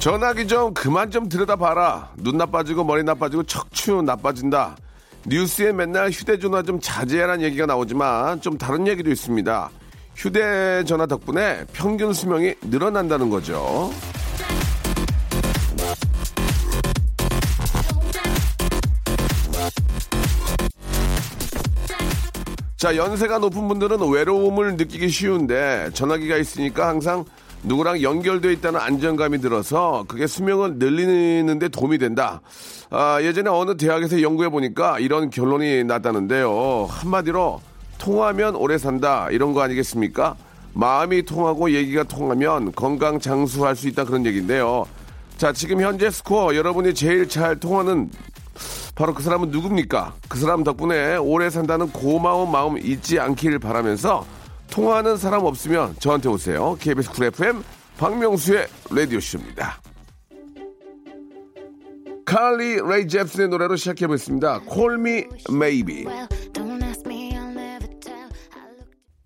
전화기 좀 그만 좀 들여다봐라. 눈 나빠지고 머리 나빠지고 척추 나빠진다. 뉴스에 맨날 휴대전화 좀 자제하라는 얘기가 나오지만 좀 다른 얘기도 있습니다. 휴대전화 덕분에 평균 수명이 늘어난다는 거죠. 자, 연세가 높은 분들은 외로움을 느끼기 쉬운데 전화기가 있으니까 항상 누구랑 연결되어 있다는 안정감이 들어서 그게 수명을 늘리는데 도움이 된다. 아, 예전에 어느 대학에서 연구해 보니까 이런 결론이 났다는데요. 한마디로 통하면 오래 산다. 이런 거 아니겠습니까? 마음이 통하고 얘기가 통하면 건강 장수할 수 있다 그런 얘기인데요. 자, 지금 현재 스코어 여러분이 제일 잘 통하는 바로 그 사람은 누굽니까? 그 사람 덕분에 오래 산다는 고마운 마음 잊지 않길 바라면서 통화하는 사람 없으면 저한테 오세요. KBS 쿨 FM 박명수의 라디오쇼입니다. 칼리 레이 잽슨의 노래로 시작해보겠습니다. Call Me Maybe.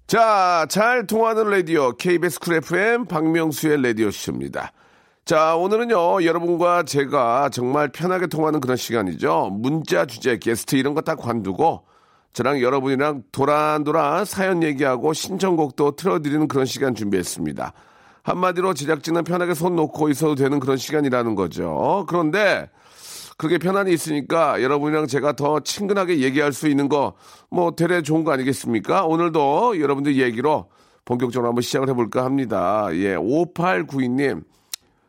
자, 잘 통하는 라디오 KBS 쿨 FM 박명수의 라디오쇼입니다. 자, 오늘은요, 여러분과 제가 정말 편하게 통하는 그런 시간이죠. 문자 주제, 게스트 이런 거 딱 관두고, 저랑 여러분이랑 도란도란 사연 얘기하고 신청곡도 틀어드리는 그런 시간 준비했습니다. 한마디로 제작진은 편하게 손 놓고 있어도 되는 그런 시간이라는 거죠. 그런데, 그렇게 편안히 있으니까 여러분이랑 제가 더 친근하게 얘기할 수 있는 거, 뭐, 되레 좋은 거 아니겠습니까? 오늘도 여러분들 얘기로 본격적으로 한번 시작을 해볼까 합니다. 예, 5892님.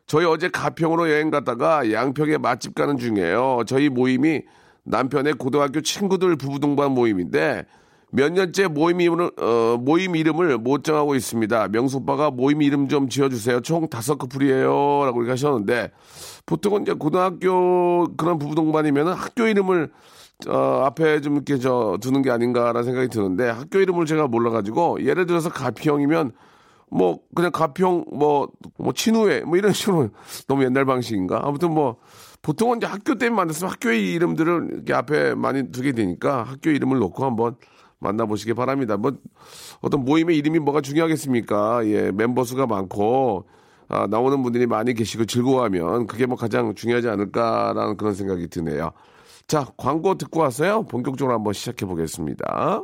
저희 어제 가평으로 여행 갔다가 양평에 맛집 가는 중이에요. 저희 모임이 남편의 고등학교 친구들 부부 동반 모임인데 몇 년째 모임 이름을, 어, 모임 이름을 못 정하고 있습니다. 명수 오빠가 모임 이름 좀 지어주세요. 총 다섯 커플이에요. 라고 이렇게 하셨는데 보통은 이제 고등학교 그런 부부 동반이면 학교 이름을 어, 앞에 좀 이렇게 저 두는 게 아닌가라는 생각이 드는데 학교 이름을 제가 몰라가지고 예를 들어서 가평이면 뭐 그냥 가평 뭐뭐 친우회 뭐 이런 식으로 너무 옛날 방식인가 아무튼 뭐 보통은 이제 학교 때문에 만났으면 학교의 이름들을 이렇게 앞에 많이 두게 되니까 학교 이름을 놓고 한번 만나보시기 바랍니다. 뭐 어떤 모임의 이름이 뭐가 중요하겠습니까? 예 멤버 수가 많고 아, 나오는 분들이 많이 계시고 즐거워하면 그게 뭐 가장 중요하지 않을까라는 그런 생각이 드네요. 자 광고 듣고 왔어요. 본격적으로 한번 시작해 보겠습니다.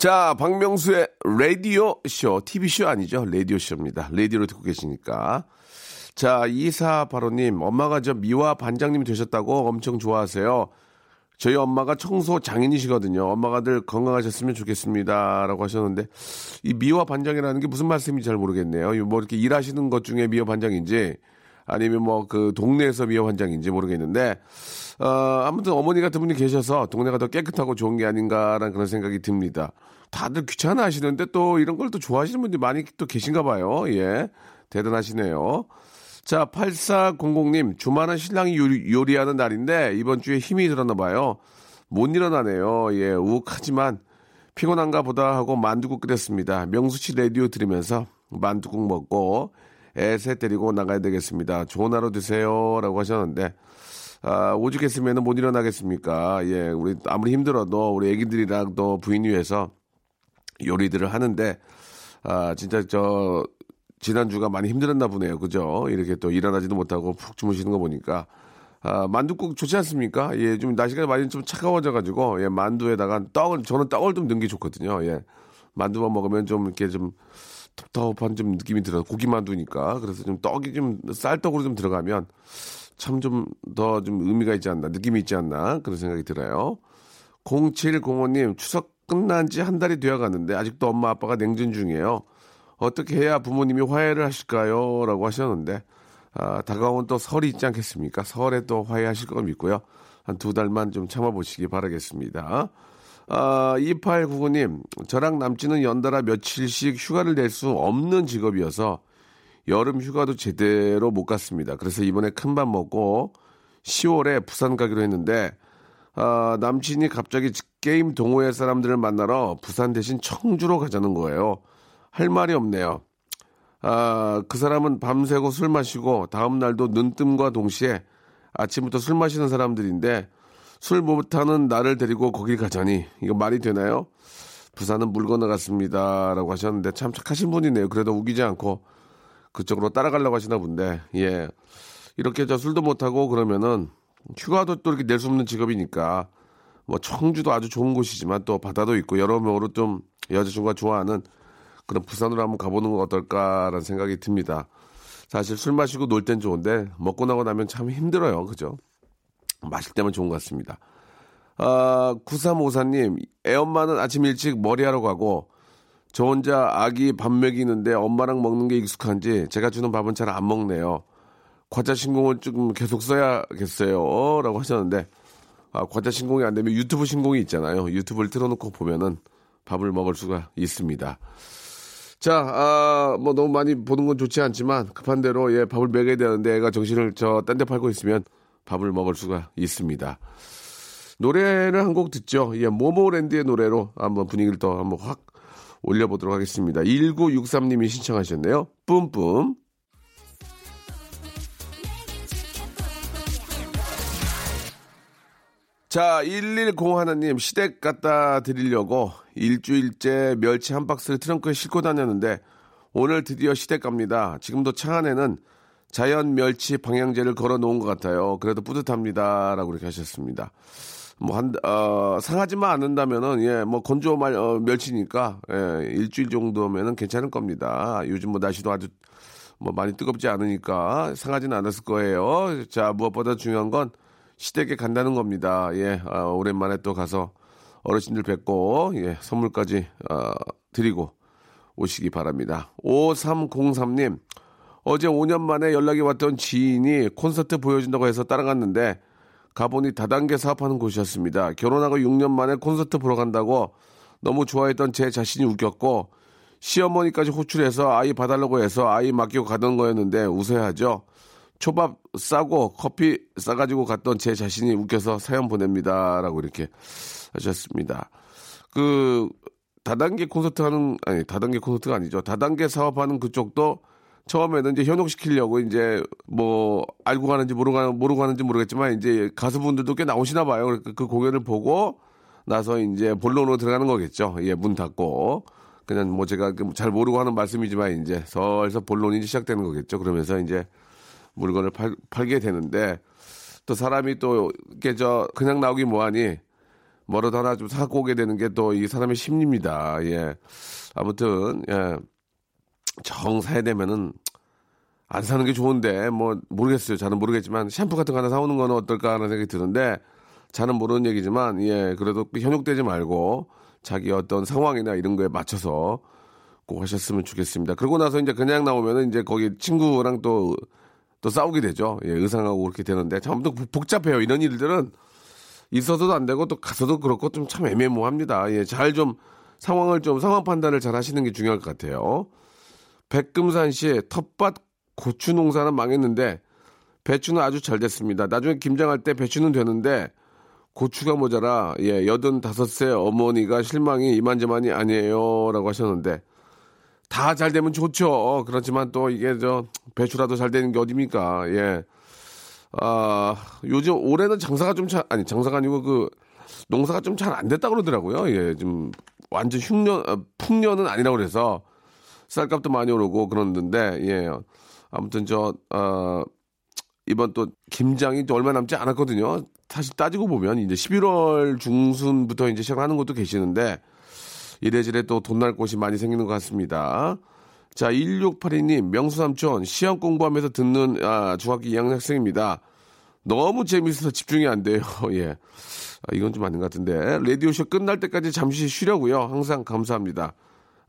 자, 박명수의 라디오 쇼, TV쇼 아니죠? 라디오 쇼입니다. 라디오로 듣고 계시니까. 자, 이사 바로님, 엄마가 저 미화 반장님이 되셨다고 엄청 좋아하세요. 저희 엄마가 청소 장인이시거든요. 엄마가 늘 건강하셨으면 좋겠습니다. 라고 하셨는데, 이 미화 반장이라는 게 무슨 말씀인지 잘 모르겠네요. 이뭐 이렇게 일하시는 것 중에 미화 반장인지, 아니면 뭐 그 동네에서 미화 반장인지 모르겠는데, 어, 아무튼 어머니 같은 분이 계셔서 동네가 더 깨끗하고 좋은 게 아닌가라는 그런 생각이 듭니다. 다들 귀찮아 하시는데 또 이런 걸 또 좋아하시는 분들이 많이 또 계신가 봐요. 예. 대단하시네요. 자, 8400님, 주말은 신랑이 요리, 요리하는 날인데 이번 주에 힘이 들었나 봐요. 못 일어나네요. 예, 우욱하지만 피곤한가 보다 하고 만두국 끓였습니다. 명수 씨 라디오 들으면서 만두국 먹고 애새 데리고 나가야 되겠습니다. 좋은 하루 되세요. 라고 하셨는데, 아, 오죽했으면 못 일어나겠습니까? 예, 우리 아무리 힘들어도 우리 애기들이랑 또 부인 위해서 요리들을 하는데, 아, 진짜 저, 지난주가 많이 힘들었나 보네요. 그죠? 이렇게 또 일어나지도 못하고 푹 주무시는 거 보니까. 아, 만두국 좋지 않습니까? 예, 좀 날씨가 많이 좀 차가워져가지고, 예, 만두에다가 떡을, 저는 떡을 좀 넣은 게 좋거든요. 예. 만두만 먹으면 좀 이렇게 좀 텁텁한 좀 느낌이 들어요. 고기 만두니까. 그래서 좀 떡이 좀 쌀떡으로 좀 들어가면 참 좀더좀 의미가 있지 않나, 느낌이 있지 않나, 그런 생각이 들어요. 0705님, 추석 끝난 지 한 달이 되어 가는데 아직도 엄마 아빠가 냉전 중이에요. 어떻게 해야 부모님이 화해를 하실까요? 라고 하셨는데, 아, 다가온 또 설이 있지 않겠습니까? 설에 또 화해하실 거 믿고요. 한 두 달만 좀 참아보시기 바라겠습니다. 아, 2899님, 저랑 남친은 연달아 며칠씩 휴가를 낼 수 없는 직업이어서 여름 휴가도 제대로 못 갔습니다. 그래서 이번에 큰 밥 먹고 10월에 부산 가기로 했는데, 아, 남친이 갑자기 게임 동호회 사람들을 만나러 부산 대신 청주로 가자는 거예요. 할 말이 없네요. 아, 그 사람은 밤새고 술 마시고 다음 날도 눈뜸과 동시에 아침부터 술 마시는 사람들인데 술 못하는 나를 데리고 거길 가자니 이거 말이 되나요? 부산은 물 건너갔습니다. 라고 하셨는데 참 착하신 분이네요. 그래도 우기지 않고 그쪽으로 따라가려고 하시나 본데, 예. 이렇게 저 술도 못하고 그러면은 휴가도 또 이렇게 낼 수 없는 직업이니까 뭐 청주도 아주 좋은 곳이지만 또 바다도 있고 여러모로 좀 여자친구가 좋아하는 그런 부산으로 한번 가보는 건 어떨까라는 생각이 듭니다. 사실 술 마시고 놀 땐 좋은데 먹고 나고 나면 참 힘들어요. 그죠? 마실 때만 좋은 것 같습니다. 아, 9354님, 애엄마는 아침 일찍 머리하러 가고 저 혼자 아기 밥 먹이는데 엄마랑 먹는 게 익숙한지 제가 주는 밥은 잘 안 먹네요. 과자 신공을 좀 계속 써야겠어요. 라고 하셨는데, 아, 과자 신공이 안 되면 유튜브 신공이 있잖아요. 유튜브를 틀어놓고 보면은 밥을 먹을 수가 있습니다. 자, 아, 뭐 너무 많이 보는 건 좋지 않지만 급한 대로 예, 밥을 먹여야 되는데 애가 정신을 저 딴 데 팔고 있으면 밥을 먹을 수가 있습니다. 노래를 한 곡 듣죠. 예, 모모랜드의 노래로 한번 분위기를 더 한번 확 올려보도록 하겠습니다. 1963님이 신청하셨네요. 뿜뿜. 자, 110 하나님, 시댁 갖다 드리려고 일주일째 멸치 한 박스를 트렁크에 싣고 다녔는데, 오늘 드디어 시댁 갑니다. 지금도 차 안에는 자연 멸치 방향제를 걸어 놓은 것 같아요. 그래도 뿌듯합니다. 라고 이렇게 하셨습니다. 뭐, 한, 어, 상하지만 않는다면은, 예, 뭐, 건조 말, 어, 멸치니까, 예, 일주일 정도면은 괜찮을 겁니다. 요즘 뭐 날씨도 아주, 뭐, 많이 뜨겁지 않으니까 상하지는 않았을 거예요. 자, 무엇보다 중요한 건 시댁에 간다는 겁니다. 예, 아, 오랜만에 또 가서 어르신들 뵙고, 예, 선물까지, 어, 드리고 오시기 바랍니다. 5303님, 어제 5년 만에 연락이 왔던 지인이 콘서트 보여준다고 해서 따라갔는데, 가보니 다단계 사업하는 곳이었습니다. 결혼하고 6년 만에 콘서트 보러 간다고 너무 좋아했던 제 자신이 웃겼고 시어머니까지 호출해서 아이 봐달라고 해서 아이 맡기고 가던 거였는데 웃어야죠. 초밥 싸고 커피 싸가지고 갔던 제 자신이 웃겨서 사연 보냅니다. 라고 이렇게 하셨습니다. 그 다단계 콘서트 하는 아니 다단계 콘서트가 아니죠. 다단계 사업하는 그쪽도 처음에는 이제 현혹시키려고 이제 뭐 알고 가는지 모르고, 가는, 모르고 가는지 모르겠지만 이제 가수분들도 꽤 나오시나 봐요. 그, 그 공연을 보고 나서 이제 본론으로 들어가는 거겠죠. 예, 문 닫고. 그냥 뭐 제가 그잘 모르고 하는 말씀이지만 이제 설서 본론이 시작되는 거겠죠. 그러면서 이제 물건을 팔, 팔게 되는데 또 사람이 또저 그냥 나오기 뭐하니 뭐라도 하나 좀 사고 오게 되는 게 또 이 사람의 심리입니다. 예. 아무튼, 예. 정 사야 되면은 안 사는 게 좋은데 뭐 모르겠어요. 저는 모르겠지만 샴푸 같은 거 하나 사오는 거는 어떨까 하는 생각이 드는데 저는 모르는 얘기지만 예 그래도 현혹되지 말고 자기 어떤 상황이나 이런 거에 맞춰서 꼭 하셨으면 좋겠습니다. 그러고 나서 이제 그냥 나오면은 이제 거기 친구랑 또 또 싸우게 되죠. 예, 의상하고 그렇게 되는데 참또 복잡해요. 이런 일들은 있어서도 안 되고 또 가서도 그렇고 좀 참 애매모호합니다. 예, 잘 좀 상황을 좀 상황 판단을 잘 하시는 게 중요할 것 같아요. 백금산시 텃밭 고추 농사는 망했는데 배추는 아주 잘 됐습니다. 나중에 김장할 때 배추는 되는데 고추가 모자라 예 여든 다섯 세 어머니가 실망이 이만저만이 아니에요라고 하셨는데 다 잘 되면 좋죠. 그렇지만 또 이게 저 배추라도 잘 되는 게 어딥니까? 예. 아 요즘 올해는 장사가 좀 잘 아니 장사가 아니고 그 농사가 좀 잘 안 됐다 그러더라고요. 예, 좀 완전 흉년 아, 풍년은 아니라고 그래서 쌀값도 많이 오르고 그러는데 예 아무튼 저 어, 이번 또 김장이 또 얼마 남지 않았거든요. 사실 따지고 보면 이제 11월 중순부터 이제 시작하는 것도 계시는데 이래저래 또 돈 날 곳이 많이 생기는 것 같습니다. 자, 1682님, 명수삼촌, 시험 공부하면서 듣는, 아, 중학교 2학년 학생입니다. 너무 재밌어서 집중이 안 돼요. 예. 아, 이건 좀 아닌 것 같은데. 라디오쇼 끝날 때까지 잠시 쉬려고요. 항상 감사합니다.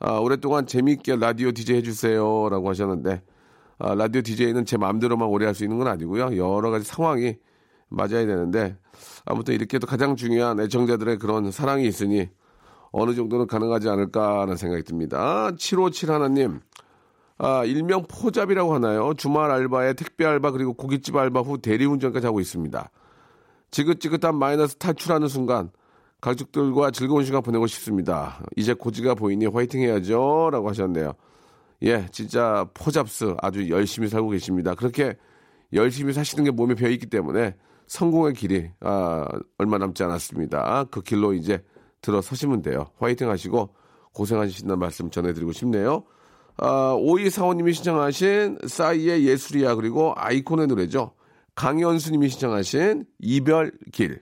아, 오랫동안 재미있게 라디오 디제이 해주세요. 라고 하셨는데, 아, 라디오 디제이는 제 마음대로만 오래 할 수 있는 건 아니고요. 여러 가지 상황이 맞아야 되는데, 아무튼 이렇게 도 가장 중요한 애청자들의 그런 사랑이 있으니, 어느 정도는 가능하지 않을까라는 생각이 듭니다. 757 하나님, 아, 일명 포잡이라고 하나요? 주말 알바에 택배 알바 그리고 고깃집 알바 후 대리운전까지 하고 있습니다. 지긋지긋한 마이너스 탈출하는 순간 가족들과 즐거운 시간 보내고 싶습니다. 이제 고지가 보이니 화이팅 해야죠. 라고 하셨네요. 예, 진짜 포잡스 아주 열심히 살고 계십니다. 그렇게 열심히 사시는 게 몸에 배어있기 때문에 성공의 길이 아, 얼마 남지 않았습니다. 그 길로 이제 들어서시면 돼요. 화이팅 하시고 고생하신다는 말씀 전해드리고 싶네요. 아, 오이사원님이 신청하신 싸이의 예술이야 그리고 아이콘의 노래죠. 강현수님이 신청하신 이별길.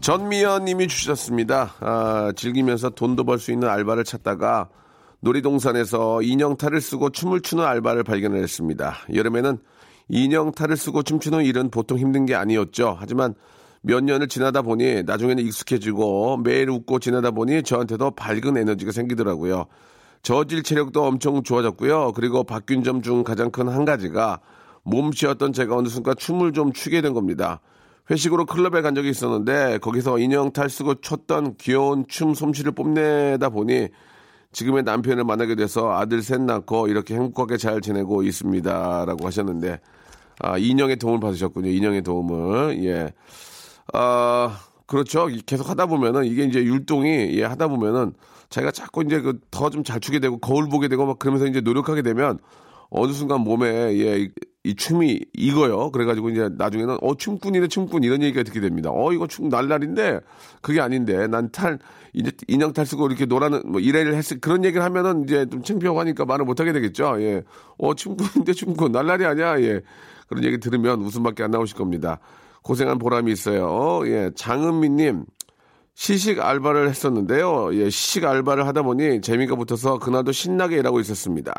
전미연 님이 주셨습니다. 아, 즐기면서 돈도 벌 수 있는 알바를 찾다가 놀이동산에서 인형 탈을 쓰고 춤을 추는 알바를 발견했습니다. 여름에는 인형 탈을 쓰고 춤추는 일은 보통 힘든 게 아니었죠. 하지만 몇 년을 지나다 보니 나중에는 익숙해지고 매일 웃고 지나다 보니 저한테도 밝은 에너지가 생기더라고요. 저질 체력도 엄청 좋아졌고요. 그리고 바뀐 점 중 가장 큰 한 가지가 몸치였던 제가 어느 순간 춤을 좀 추게 된 겁니다. 회식으로 클럽에 간 적이 있었는데 거기서 인형 탈 쓰고 췄던 귀여운 춤 솜씨를 뽐내다 보니 지금의 남편을 만나게 돼서 아들 셋 낳고 이렇게 행복하게 잘 지내고 있습니다라고 하셨는데 아 인형의 도움을 받으셨군요. 인형의 도움을. 예. 아, 그렇죠. 계속 하다 보면은 이게 이제 율동이 예, 하다 보면은 자기가 자꾸 이제 그 더 좀 잘 추게 되고 거울 보게 되고 막 그러면서 이제 노력하게 되면 어느 순간 몸에 예, 이, 이 춤이 익어요. 그래가지고 이제 나중에는 어 춤꾼이네 춤꾼 이런 얘기가 듣게 됩니다. 어 이거 춤 날날인데 그게 아닌데 난 탈 이제 인형 탈 쓰고 이렇게 노라는 뭐 이래를 했을 그런 얘기를 하면은 이제 좀 창피하고 하니까 말을 못 하게 되겠죠. 예, 어 춤꾼인데 춤꾼 날날이 아니야. 예, 그런 얘기 들으면 웃음밖에 안 나오실 겁니다. 고생한 보람이 있어요. 예, 장은미님. 시식 알바를 했었는데요. 예, 시식 알바를 하다 보니 재미가 붙어서 그날도 신나게 일하고 있었습니다.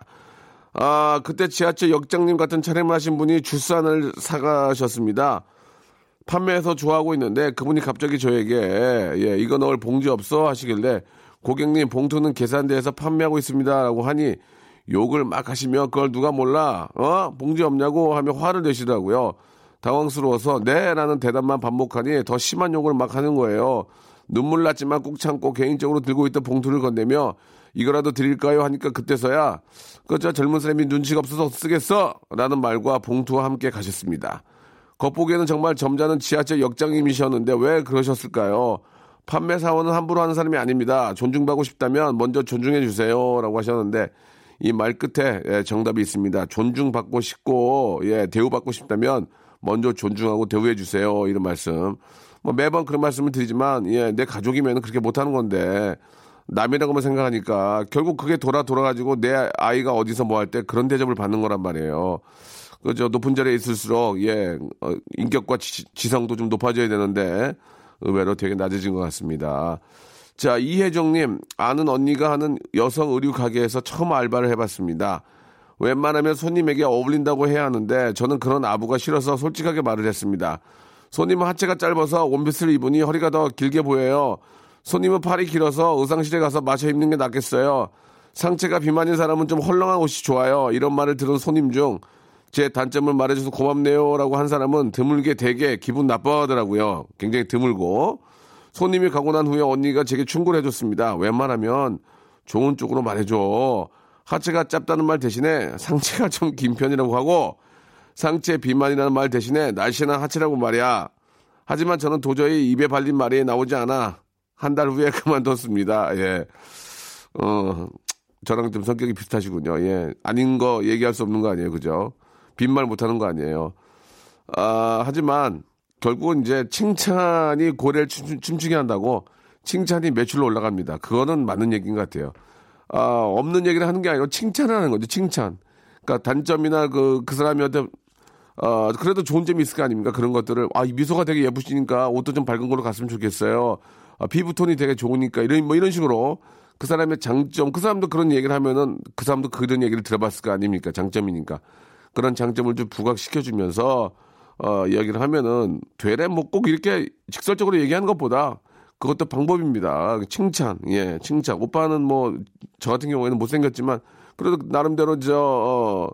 아, 그때 지하철 역장님 같은 차량을 하신 분이 주산을 사가셨습니다. 판매해서 좋아하고 있는데 그분이 갑자기 저에게 예, 이거 넣을 봉지 없어 하시길래 고객님 봉투는 계산대에서 판매하고 있습니다라고 하니 욕을 막 하시며 그걸 누가 몰라 어 봉지 없냐고 하며 화를 내시더라고요. 당황스러워서 네라는 대답만 반복하니 더 심한 욕을 막 하는 거예요. 눈물 났지만 꾹 참고 개인적으로 들고 있던 봉투를 건네며 이거라도 드릴까요 하니까 그때서야 그저 젊은 사람이 눈치가 없어서 쓰겠어 라는 말과 봉투와 함께 가셨습니다. 겉보기에는 정말 점잖은 지하철 역장님이셨는데 왜 그러셨을까요? 판매 사원은 함부로 하는 사람이 아닙니다. 존중받고 싶다면 먼저 존중해 주세요 라고 하셨는데 이 말 끝에 예, 정답이 있습니다. 존중받고 싶고 예, 대우받고 싶다면 먼저 존중하고 대우해 주세요. 이런 말씀. 뭐 매번 그런 말씀을 드리지만 예, 내 가족이면 그렇게 못하는 건데 남이라고만 생각하니까 결국 그게 돌아 돌아가지고 내 아이가 어디서 뭐 할 때 그런 대접을 받는 거란 말이에요. 그저 높은 자리에 있을수록 예 어, 인격과 지, 지성도 좀 높아져야 되는데 의외로 되게 낮아진 것 같습니다. 자 이혜정님 아는 언니가 하는 여성 의류 가게에서 처음 알바를 해봤습니다. 웬만하면 손님에게 어울린다고 해야 하는데 저는 그런 아부가 싫어서 솔직하게 말을 했습니다. 손님은 하체가 짧아서 원피스를 입으니 허리가 더 길게 보여요. 손님은 팔이 길어서 의상실에 가서 맞춰 입는 게 낫겠어요. 상체가 비만인 사람은 좀 헐렁한 옷이 좋아요. 이런 말을 들은 손님 중 제 단점을 말해줘서 고맙네요라고 한 사람은 드물게 되게 기분 나빠하더라고요. 굉장히 드물고 손님이 가고 난 후에 언니가 제게 충고를 해줬습니다. 웬만하면 좋은 쪽으로 말해줘. 하체가 짧다는 말 대신에 상체가 좀 긴 편이라고 하고 상체 비만이라는 말 대신에 날씬한 하체라고 말이야. 하지만 저는 도저히 입에 발린 말이 나오지 않아 한 달 후에 그만뒀습니다. 예. 어, 저랑 좀 성격이 비슷하시군요. 예. 아닌 거 얘기할 수 없는 거 아니에요. 그죠? 빈말 못 하는 거 아니에요. 아, 하지만 결국은 이제 칭찬이 고래를 춤, 춤추게 한다고 칭찬이 매출로 올라갑니다. 그거는 맞는 얘기인 것 같아요. 아, 없는 얘기를 하는 게 아니고 칭찬하는 거죠. 칭찬. 그러니까 단점이나 그, 그 사람한테 어, 그래도 좋은 점이 있을 거 아닙니까? 그런 것들을, 아, 이 미소가 되게 예쁘시니까 옷도 좀 밝은 걸로 갔으면 좋겠어요. 아, 피부 톤이 되게 좋으니까, 이런, 뭐 이런 식으로 그 사람의 장점, 그 사람도 그런 얘기를 하면은 그 사람도 그런 얘기를 들어봤을 거 아닙니까? 장점이니까. 그런 장점을 좀 부각시켜주면서, 어, 이야기를 하면은, 되레 뭐 꼭 이렇게 직설적으로 얘기하는 것보다 그것도 방법입니다. 칭찬, 예, 칭찬. 오빠는 뭐, 저 같은 경우에는 못생겼지만, 그래도 나름대로 저, 어,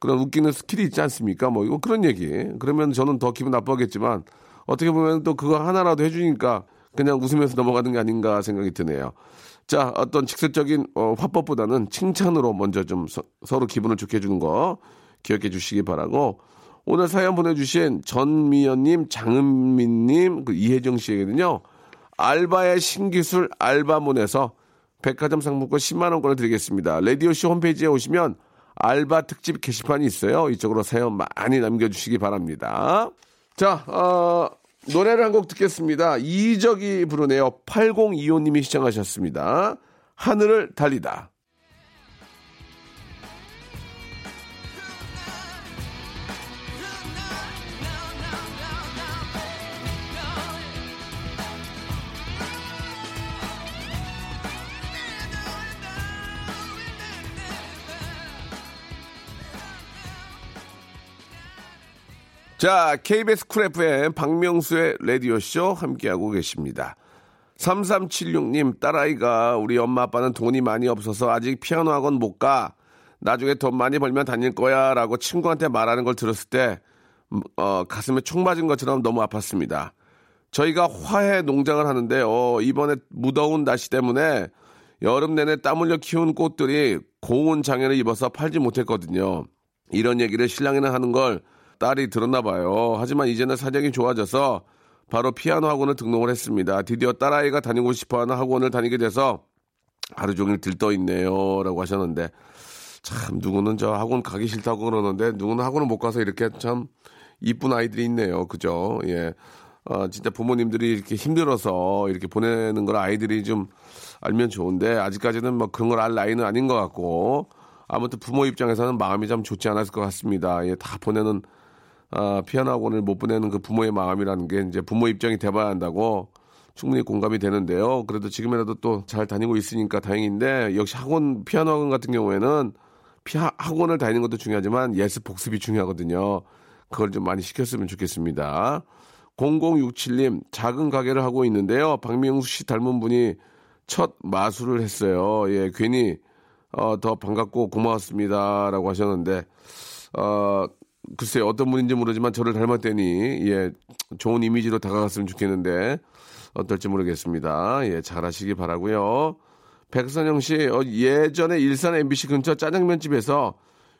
그런 웃기는 skill이 있지 않습니까? 뭐, 이거 그런 얘기. 그러면 저는 더 기분 나빠하겠지만, 어떻게 보면 또 그거 하나라도 해주니까 그냥 웃으면서 넘어가는 게 아닌가 생각이 드네요. 자, 어떤 직설적인 어, 화법보다는 칭찬으로 먼저 좀 서, 로 기분을 좋게 해주는 거 기억해 주시기 바라고, 오늘 사연 보내주신 전미연님, 장은민님, 그 이혜정 씨에게는요, 알바의 신기술 알바몬에서 백화점 상품권 10만 원권을 드리겠습니다. 레디오쇼 홈페이지에 오시면 알바 특집 게시판이 있어요. 이쪽으로 사연 많이 남겨주시기 바랍니다. 자, 어, 노래를 한 곡 듣겠습니다. 이적이 부르네요. 8025님이 시청하셨습니다. 하늘을 달리다. 자, KBS 쿨 FM 박명수의 라디오쇼 함께하고 계십니다. 3376님, 딸아이가 우리 엄마 아빠는 돈이 많이 없어서 아직 피아노 학원 못 가. 나중에 돈 많이 벌면 다닐 거야. 라고 친구한테 말하는 걸 들었을 때, 음, 어, 가슴에 총 맞은 것처럼 너무 아팠습니다. 저희가 화해 농장을 하는데, 어, 이번에 무더운 날씨 때문에 여름 내내 땀 흘려 키운 꽃들이 고온 장애를 입어서 팔지 못했거든요. 이런 얘기를 신랑이나 하는 걸 딸이 들었나 봐요. 하지만 이제는 사정이 좋아져서 바로 피아노 학원을 등록을 했습니다. 드디어 딸아이가 다니고 싶어하는 학원을 다니게 돼서 하루 종일 들떠 있네요. 라고 하셨는데 참 누구는 저 학원 가기 싫다고 그러는데 누구는 학원을 못 가서 이렇게 참 이쁜 아이들이 있네요. 그죠? 예. 어, 진짜 부모님들이 이렇게 힘들어서 이렇게 보내는 걸 아이들이 좀 알면 좋은데 아직까지는 뭐 그런 걸 알 나이는 아닌 것 같고 아무튼 부모 입장에서는 마음이 좀 좋지 않았을 것 같습니다. 예, 다 보내는 아, 피아노 학원을 못 보내는 그 부모의 마음이라는 게 이제 부모 입장이 돼봐야 한다고 충분히 공감이 되는데요. 그래도 지금이라도 또 잘 다니고 있으니까 다행인데 역시 학원 피아노 학원 같은 경우에는 피아 학원을 다니는 것도 중요하지만 예습 복습이 중요하거든요. 그걸 좀 많이 시켰으면 좋겠습니다. 0067님 작은 가게를 하고 있는데요. 박명수 씨 닮은 분이 첫 마술을 했어요. 예, 괜히 어, 더 반갑고 고마웠습니다라고 하셨는데 어, 글쎄요, 어떤 분인지 모르지만 저를 닮았더니, 예, 좋은 이미지로 다가갔으면 좋겠는데, 어떨지 모르겠습니다. 예, 잘하시기 바라고요 백선영 씨, 어, 예전에 일산 MBC 근처 짜장면집에서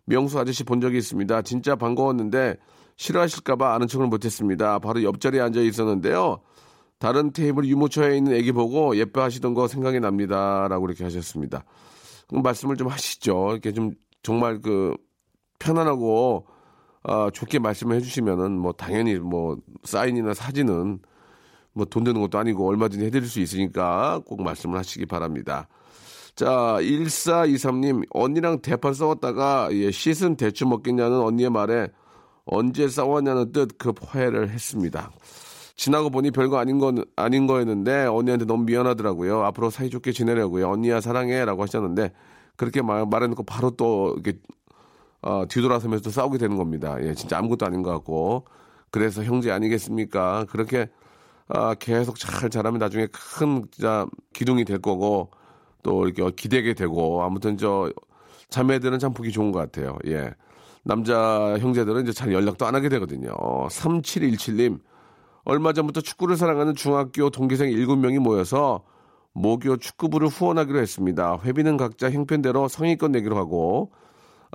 명수 아저씨 본 적이 있습니다. 진짜 반가웠는데, 싫어하실까봐 아는 척을 못했습니다. 바로 옆자리에 앉아 있었는데요. 다른 테이블 유모차에 있는 애기 보고 예뻐하시던 거 생각이 납니다. 라고 이렇게 하셨습니다. 말씀을 좀 하시죠. 이렇게 좀 정말 그 편안하고 어, 좋게 말씀을 해주시면은 뭐 당연히 뭐 사인이나 사진은 뭐 돈 드는 것도 아니고 얼마든지 해드릴 수 있으니까 꼭 말씀을 하시기 바랍니다. 자, 1423님, 언니랑 대판 싸웠다가, 예, 씻은 대추 먹겠냐는 언니의 말에 언제 싸웠냐는 뜻 급 화해를 했습니다. 지나고 보니 별거 아닌 건, 아닌 거였는데, 언니한테 너무 미안하더라고요. 앞으로 사이좋게 지내려고요. 언니야, 사랑해. 라고 하셨는데, 그렇게 말, 말해놓고 바로 또, 이렇게 어, 뒤돌아서면서 또 싸우게 되는 겁니다. 예, 진짜 아무것도 아닌 것 같고. 그래서 형제 아니겠습니까? 그렇게 아, 계속 잘 자라면 나중에 큰 진짜 기둥이 될 거고 또 이렇게 기대게 되고 아무튼 저 자매들은 참 보기 좋은 것 같아요. 예. 남자 형제들은 이제 잘 연락도 안 하게 되거든요. 3717님. 얼마 전부터 축구를 사랑하는 중학교 동기생 7명이 모여서 모교 축구부를 후원하기로 했습니다. 회비는 각자 형편대로 성의권 내기로 하고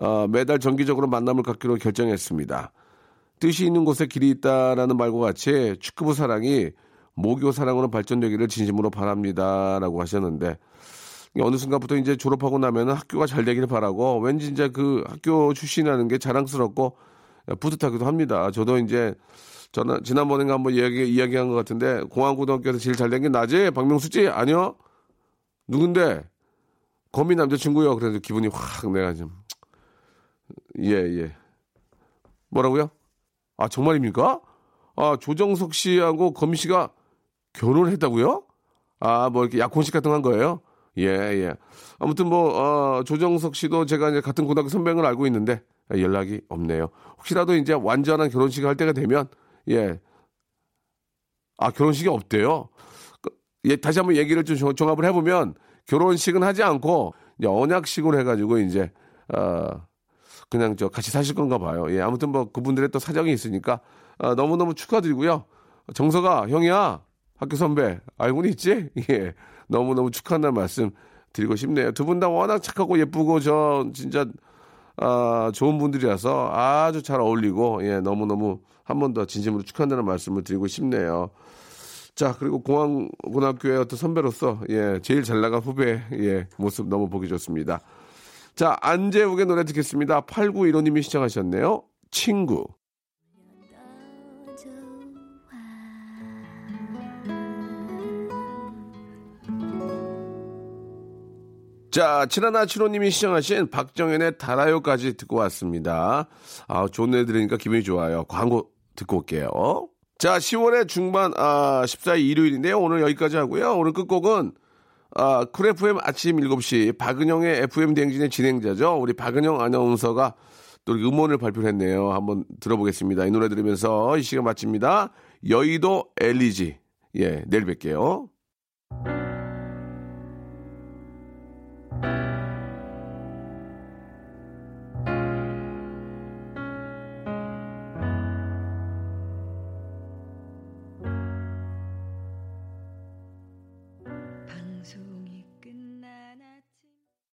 어, 매달 정기적으로 만남을 갖기로 결정했습니다. 뜻이 있는 곳에 길이 있다라는 말과 같이 축구부 사랑이 모교 사랑으로 발전되기를 진심으로 바랍니다라고 하셨는데 어느 순간부터 이제 졸업하고 나면은 학교가 잘 되기를 바라고 왠지 이제 그 학교 출신이라는 게 자랑스럽고 뿌듯하기도 합니다. 저도 이제 저는 지난번에 한번 이야기, 이야기한 것 같은데 공항고등학교에서 제일 잘 된 게 나지? 박명수지? 아니요? 누군데? 거미 남자친구요. 그래서 기분이 확 내가 좀. 예, 예. 뭐라고요? 아, 정말입니까? 아, 조정석 씨하고 거미 씨가 결혼을 했다고요? 아, 뭐 이렇게 약혼식 같은 거한 거예요? 예, 예. 아무튼 뭐, 어, 조정석 씨도 제가 이제 같은 고등학교 선배인 걸 알고 있는데 연락이 없네요. 혹시라도 이제 완전한 결혼식을 할 때가 되면, 예. 아, 결혼식이 없대요? 그, 예, 다시 한번 얘기를 좀 종합을 해보면 결혼식은 하지 않고 이제 언약식으로 해가지고 이제, 어, 그냥 저 같이 사실 건가 봐요. 예, 아무튼 뭐 그분들의 또 사정이 있으니까 어, 너무너무 축하드리고요. 정서가 형이야 학교 선배 알고는 있지? 예, 너무너무 축하한다는 말씀 드리고 싶네요. 두 분 다 워낙 착하고 예쁘고 저 진짜 아, 좋은 분들이라서 아주 잘 어울리고 예, 너무너무 한 번 더 진심으로 축하한다는 말씀을 드리고 싶네요. 자, 그리고 공항 고등학교의 어떤 선배로서 예, 제일 잘 나간 후배 예, 모습 너무 보기 좋습니다. 자, 안재욱의 노래 듣겠습니다. 8915님이 시청하셨네요. 친구. 자, 칠하나 칠호님이 시청하신 박정현의 달아요까지 듣고 왔습니다. 아, 좋은 애 들으니까 기분이 좋아요. 광고 듣고 올게요. 자, 10월의 중반, 아, 14일 일요일인데요. 오늘 여기까지 하고요. 오늘 끝곡은, 아, 쿨 FM 아침 7시 박은영의 FM 대행진의 진행자죠. 우리 박은영 아나운서가 또 음원을 발표했네요. 한번 들어보겠습니다. 이 노래 들으면서 이 시간 마칩니다. 여의도 엘리지. 예, 내일 뵐게요.